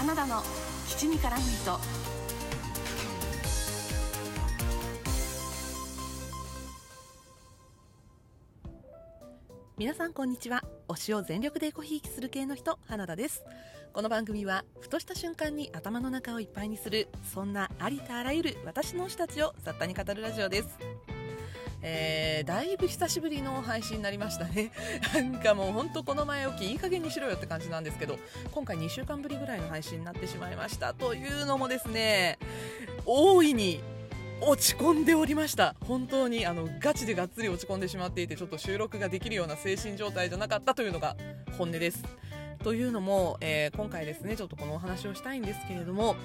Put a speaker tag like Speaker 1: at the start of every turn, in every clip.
Speaker 1: 花田の七味からむと皆さんこんにちは。推しを全力でごひいきする系の人花田です。この番組はふとした瞬間に頭の中をいっぱいにするそんなありとあらゆる私の推したちを雑多に語るラジオです。えー、だいぶ久しぶりの配信になりましたね。なんかもうほんとこの前置きいい加減にしろよって感じなんですけど今回2週間ぶりぐらいの配信になってしまいましたというのもですね大いに落ち込んでおりました。本当にあのガチでがっつり落ち込んでしまっていてちょっと収録ができるような精神状態じゃなかったというのが本音です。というのも、えー、今回ですねちょっとこのお話をしたいんですけれども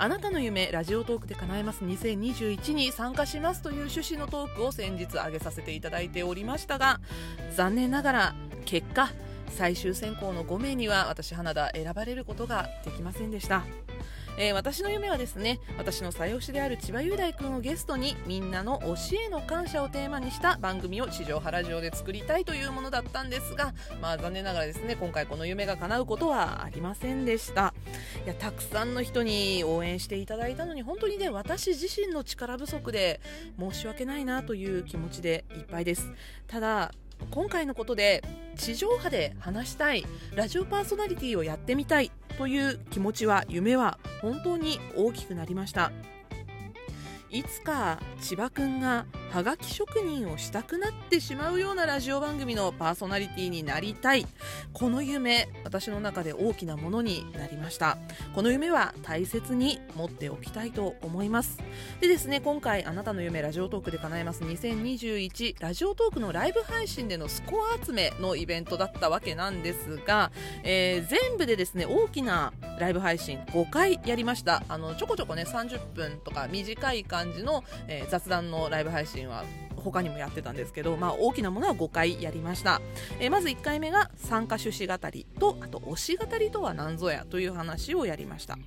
Speaker 1: あなたの夢ラジオトークで叶えます。2021に参加しますという趣旨のトークを先日挙げさせていただいておりましたが残念ながら結果最終選考の5名には私花田選ばれることができませんでした。えー、私の夢はですね私の最推しである千葉雄大君をゲストにみんなの推しへの感謝をテーマにした番組を地上波ラジオで作りたいというものだったんですが、まあ、残念ながらですね今回この夢が叶うことはありませんでした。いやたくさんの人に応援していただいたのに本当にね私自身の力不足で申し訳ないなという気持ちでいっぱいです。ただ今回のことで地上波で話したいラジオパーソナリティをやってみたいという気持ちは夢は本当に大きくなりました。いつか千葉くんがはがき職人をしたくなってしまうようなラジオ番組のパーソナリティになりたい。この夢私の中で大きなものになりました。この夢は大切に持っておきたいと思います。でですね今回あなたの夢ラジオトークで叶えます。2021ラジオトークのライブ配信でのスコア集めのイベントだったわけなんですが、えー、全部でですね大きなライブ配信5回やりました。あのちょこちょこね30分とか短い感じの、えー、雑談のライブ配信は他にもやってたんですけど、まあ、大きなものは5回やりました、えー、まず1回目が参加趣旨語りとあと推し語りとは何ぞやという話をやりました。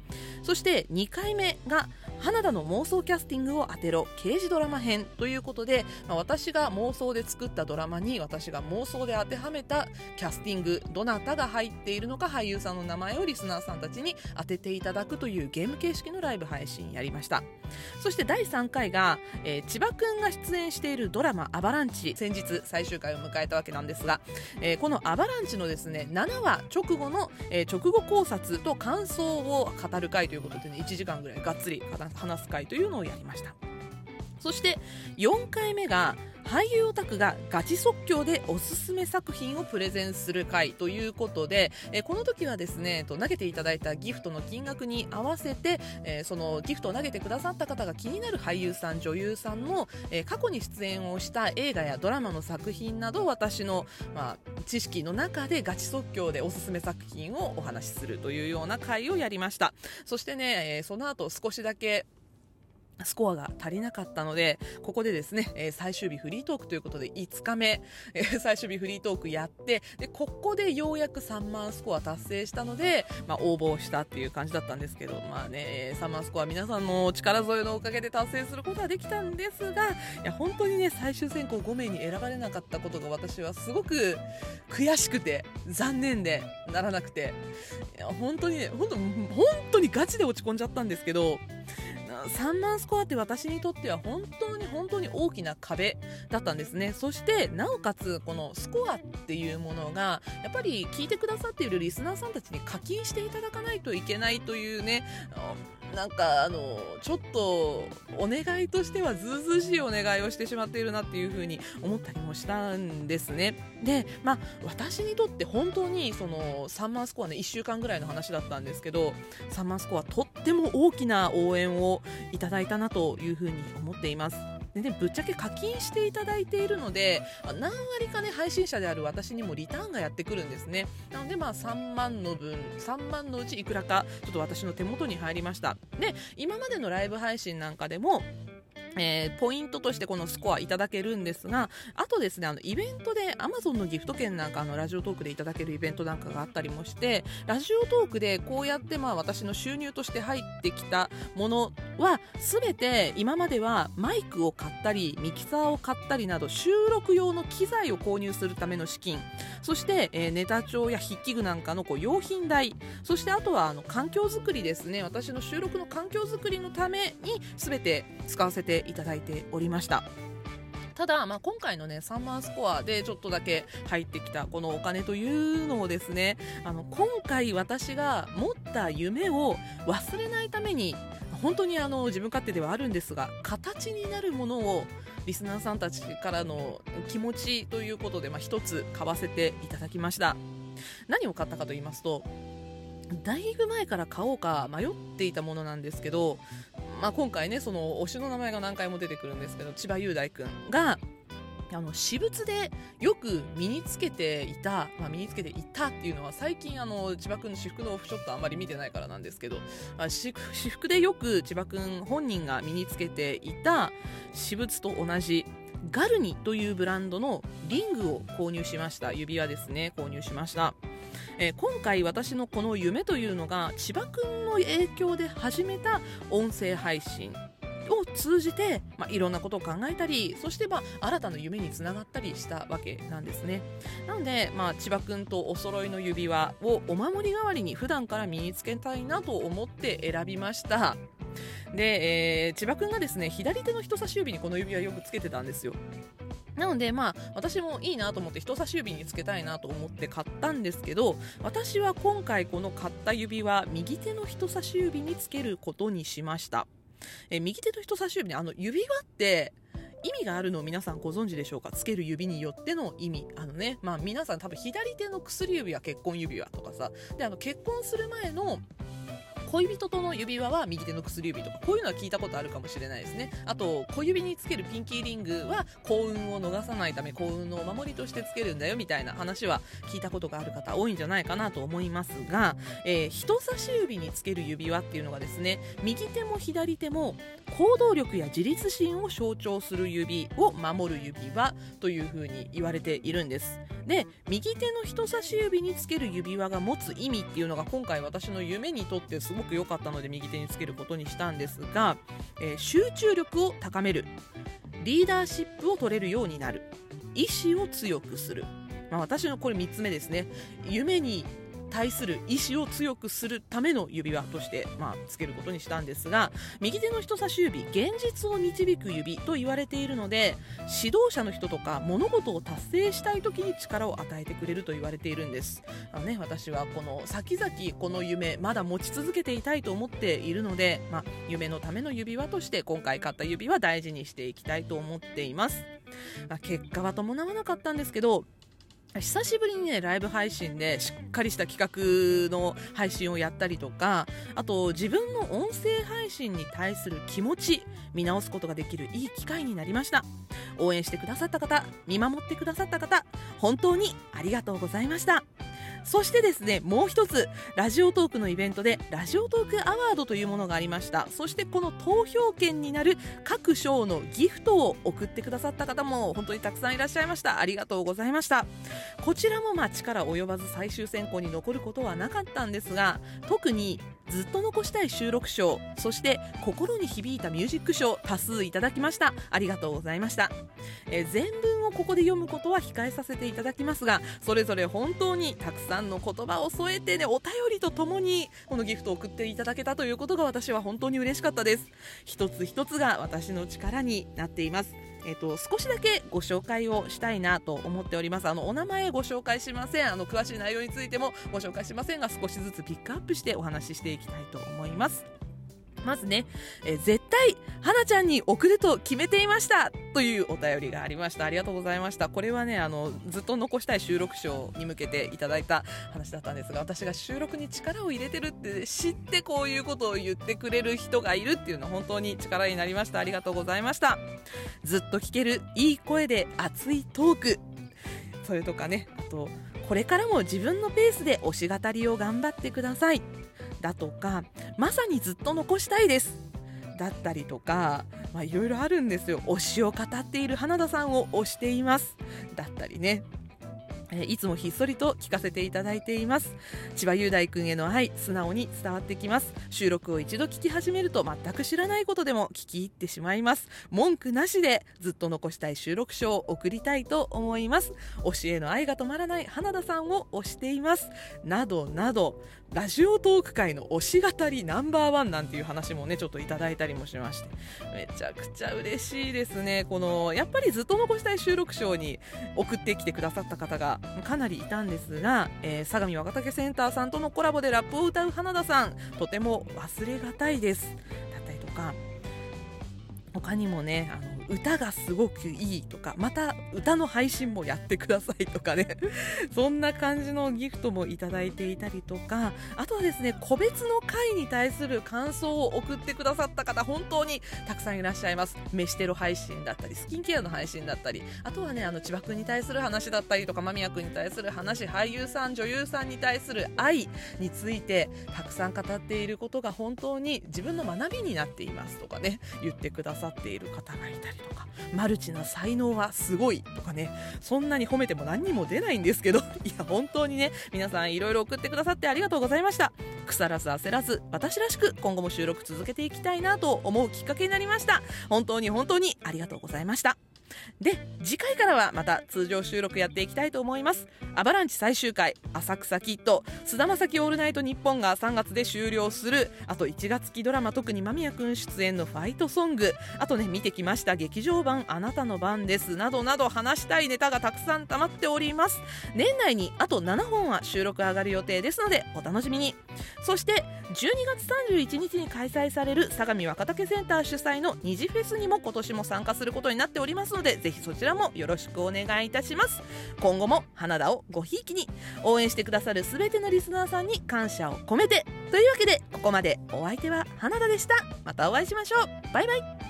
Speaker 1: そして2回目が花田の妄想キャスティングを当てろ。刑事ドラマ編ということで、まあ、私が妄想で作ったドラマに私が妄想で当てはめたキャスティングどなたが入っているのか俳優さんの名前をリスナーさんたちに当てていただくというゲーム形式のライブ配信やりました。そして第3回が、えー、千葉くんが出演しているドラマ「アバランチ」先日最終回を迎えたわけなんですが、えー、この「アバランチ」のですね7話直後の、えー、直後考察と感想を語る回ということで、ね、1時間ぐらいがっつり話す会というのをやりました。そして4回目が俳優オタクがガチ即興でおすすめ作品をプレゼンする回ということで、えこの時はですねと投げていただいたギフトの金額に合わせて、えそのギフトを投げてくださった方が気になる俳優さん女優さんの、え過去に出演をした映画やドラマの作品など私の、まあ、知識の中でガチ即興でおすすめ作品をお話しするというような回をやりました。そしてね、えその後少しだけスコアが足りなかったので、ここでですね、えー、最終日フリートークということで5日目、えー、最終日フリートークやって、で、ここでようやく3万スコア達成したので、まあ、応募したっていう感じだったんですけど、まあね、3万スコア皆さんの力添えのおかげで達成することはできたんですが、いや、本当にね、最終選考5名に選ばれなかったことが私はすごく悔しくて、残念でならなくて、いや、本当にね、本当、本当にガチで落ち込んじゃったんですけど、3万スコアって私にとっては本当に本当に大きな壁だったんですね。そしてなおかつこのスコアっていうものがやっぱり聞いてくださっているリスナーさんたちに課金していただかないといけないというねなんかあのちょっとお願いとしてはずうずうしいお願いをしてしまっているなっていうふうに思ったりもしたんですね。でまあ私にとって本当にその3万スコアね1週間ぐらいの話だったんですけどサンマースコアとっても大きな応援をいただいたなというふうに思っています。でね、ぶっちゃけ課金していただいているので、何割かね、配信者である私にもリターンがやってくるんですね。なので、まあ、3万の分、3万のうちいくらか、ちょっと私の手元に入りました。で、今までのライブ配信なんかでも、えー、ポイントとしてこのスコアいただけるんですが、あとですね、あの、イベントで Amazon のギフト券なんかのラジオトークでいただけるイベントなんかがあったりもして、ラジオトークでこうやってまあ私の収入として入ってきたものは全て今まではマイクを買ったりミキサーを買ったりなど収録用の機材を購入するための資金。そして、えー、ネタ帳や筆記具なんかのこう用品代。そしてあとはあの環境づくりですね。私の収録の環境づくりのために全て使わせていただいておりました。ただ、まあ、今回のねサンマースコアでちょっとだけ入ってきたこのお金というのをですねあの今回私が持った夢を忘れないために本当にあの自分勝手ではあるんですが形になるものをリスナーさんたちからの気持ちということで、まあ、1つ買わせていただきました。何を買ったかと言いますとだいぶ前から買おうか迷っていたものなんですけど、まあ、今回ねその推しの名前が何回も出てくるんですけど千葉雄大君があの私物でよく身につけていた、まあ、身につけていたっていうのは最近あの千葉君の私服のオフショットあんまり見てないからなんですけど、まあ、私服でよく千葉君本人が身につけていた私物と同じガルニというブランドのリングを購入しました。指輪ですね。購入しました。えー、今回私のこの夢というのが千葉くんの影響で始めた音声配信。を通じて、まあ、いろんなことを考えたりそしてまあ新たな夢につながったりしたわけなんですね。なので、まあ、千葉くんとお揃いの指輪をお守り代わりに普段から身につけたいなと思って選びました。で、えー、千葉くんがですね左手の人差し指にこの指輪よくつけてたんですよ。なのでまあ私もいいなと思って人差し指につけたいなと思って買ったんですけど私は今回この買った指輪右手の人差し指につけることにしました。え右手と人差し指ねあの指輪って意味があるのを皆さんご存知でしょうか？つける指によっての意味。あのねまあ皆さん多分左手の薬指は結婚指輪とかさ。であの結婚する前の恋人との指輪は右手の薬指とかこういうのは聞いたことあるかもしれないですね。あと小指につけるピンキーリングは幸運を逃さないため幸運のお守りとしてつけるんだよみたいな話は聞いたことがある方多いんじゃないかなと思いますが、えー、人差し指につける指輪っていうのがですね右手も左手も行動力や自立心を象徴する指を守る指輪というふうに言われているんです。で右手の人差し指につける指輪が持つ意味っていうのが今回私の夢にとってすごく良かったので右手につけることにしたんですが、えー、集中力を高める。リーダーシップを取れるようになる。意志を強くする、まあ、私のこれ3つ目ですね。夢に対する意志を強くするための指輪として、まあ、つけることにしたんですが右手の人差し指現実を導く指と言われているので指導者の人とか物事を達成したい時に力を与えてくれると言われているんです。あの、ね、私はこの先々この夢まだ持ち続けていたいと思っているので、まあ、夢のための指輪として今回買った指輪大事にしていきたいと思っています、まあ、結果は伴わなかったんですけど久しぶりにねライブ配信でしっかりした企画の配信をやったりとかあと自分の音声配信に対する気持ち見直すことができるいい機会になりました。応援してくださった方見守ってくださった方本当にありがとうございました。そしてですねもう一つラジオトークのイベントでラジオトークアワードというものがありました。そしてこの投票権になる各賞のギフトを送ってくださった方も本当にたくさんいらっしゃいました。ありがとうございました。こちらもまあ力及ばず最終選考に残ることはなかったんですが特にずっと残したい収録賞そして心に響いたミュージック賞多数いただきました。ありがとうございました、えー、全文をここで読むことは控えさせていただきますがそれぞれ本当にたくさんの言葉を添えてねお便りとともにこのギフトを送っていただけたということが私は本当に嬉しかったです。一つ一つが私の力になっています。えーと、少しだけご紹介をしたいなと思っております。あのお名前ご紹介しません。あの詳しい内容についてもご紹介しませんが少しずつピックアップしてお話ししていきたいと思います。まずね、えー、絶対、花ちゃんに送ると決めていましたというお便りがありました。ありがとうございました。これはね、あの、ずっと残したい収録賞に向けていただいた話だったんですが、私が収録に力を入れてるって知ってこういうことを言ってくれる人がいるっていうのは本当に力になりました。ありがとうございました。ずっと聞けるいい声で熱いトーク。それとかね、あと、これからも自分のペースで推し語りを頑張ってください。だとかまさにずっと残したいです。だったりとかいろいろあるんですよ。推しを語っている花田さんを推しています。だったりね。いつもひっそりと聞かせていただいています。千葉雄大君への愛素直に伝わってきます。収録を一度聞き始めると全く知らないことでも聞き入ってしまいます。文句なしでずっと残したい収録書を送りたいと思います。推しへの愛が止まらない花田さんを推しています。などなどラジオトーク界の推し語りナンバーワンなんていう話もねちょっといただいたりもしまして。めちゃくちゃ嬉しいですね。このやっぱりずっと残したい収録賞に送ってきてくださった方がかなりいたんですが、えー、相模若竹センターさんとのコラボでラップを歌う花田さん。とても忘れがたいです。だったりとか他にもねあの歌がすごくいいとかまた歌の配信もやってくださいとかね。そんな感じのギフトもいただいていたりとかあとはですね個別の回に対する感想を送ってくださった方本当にたくさんいらっしゃいます。飯テロ配信だったりスキンケアの配信だったりあとはねあの千葉君に対する話だったりとか間宮君に対する話俳優さん女優さんに対する愛についてたくさん語っていることが本当に自分の学びになっていますとかね言ってください。さっている方がいたりとかマルチな才能はすごいとかねそんなに褒めても何にも出ないんですけど いや本当にね皆さんいろいろ送ってくださってありがとうございました。腐らず焦らず私らしく今後も収録続けていきたいなと思うきっかけになりました。本当に本当にありがとうございました。で次回からはまた通常収録やっていきたいと思います。アバランチ最終回浅草キッド菅田将暉オールナイトニッポンが3月で終了する。あと1月期ドラマ特に間宮君出演のファイトソング。あとね見てきました劇場版あなたの番です。などなど話したいネタがたくさん溜まっております。年内にあと7本は収録上がる予定ですのでお楽しみに。そして12月31日に開催される相模若竹センター主催の二次フェスにも今年も参加することになっておりますのでぜひそちらもよろしくお願いいたします。今後も花田をごひいきに応援してくださる全てのリスナーさんに感謝を込めて。というわけでここまでお相手は花田でした。またお会いしましょう。バイバイ。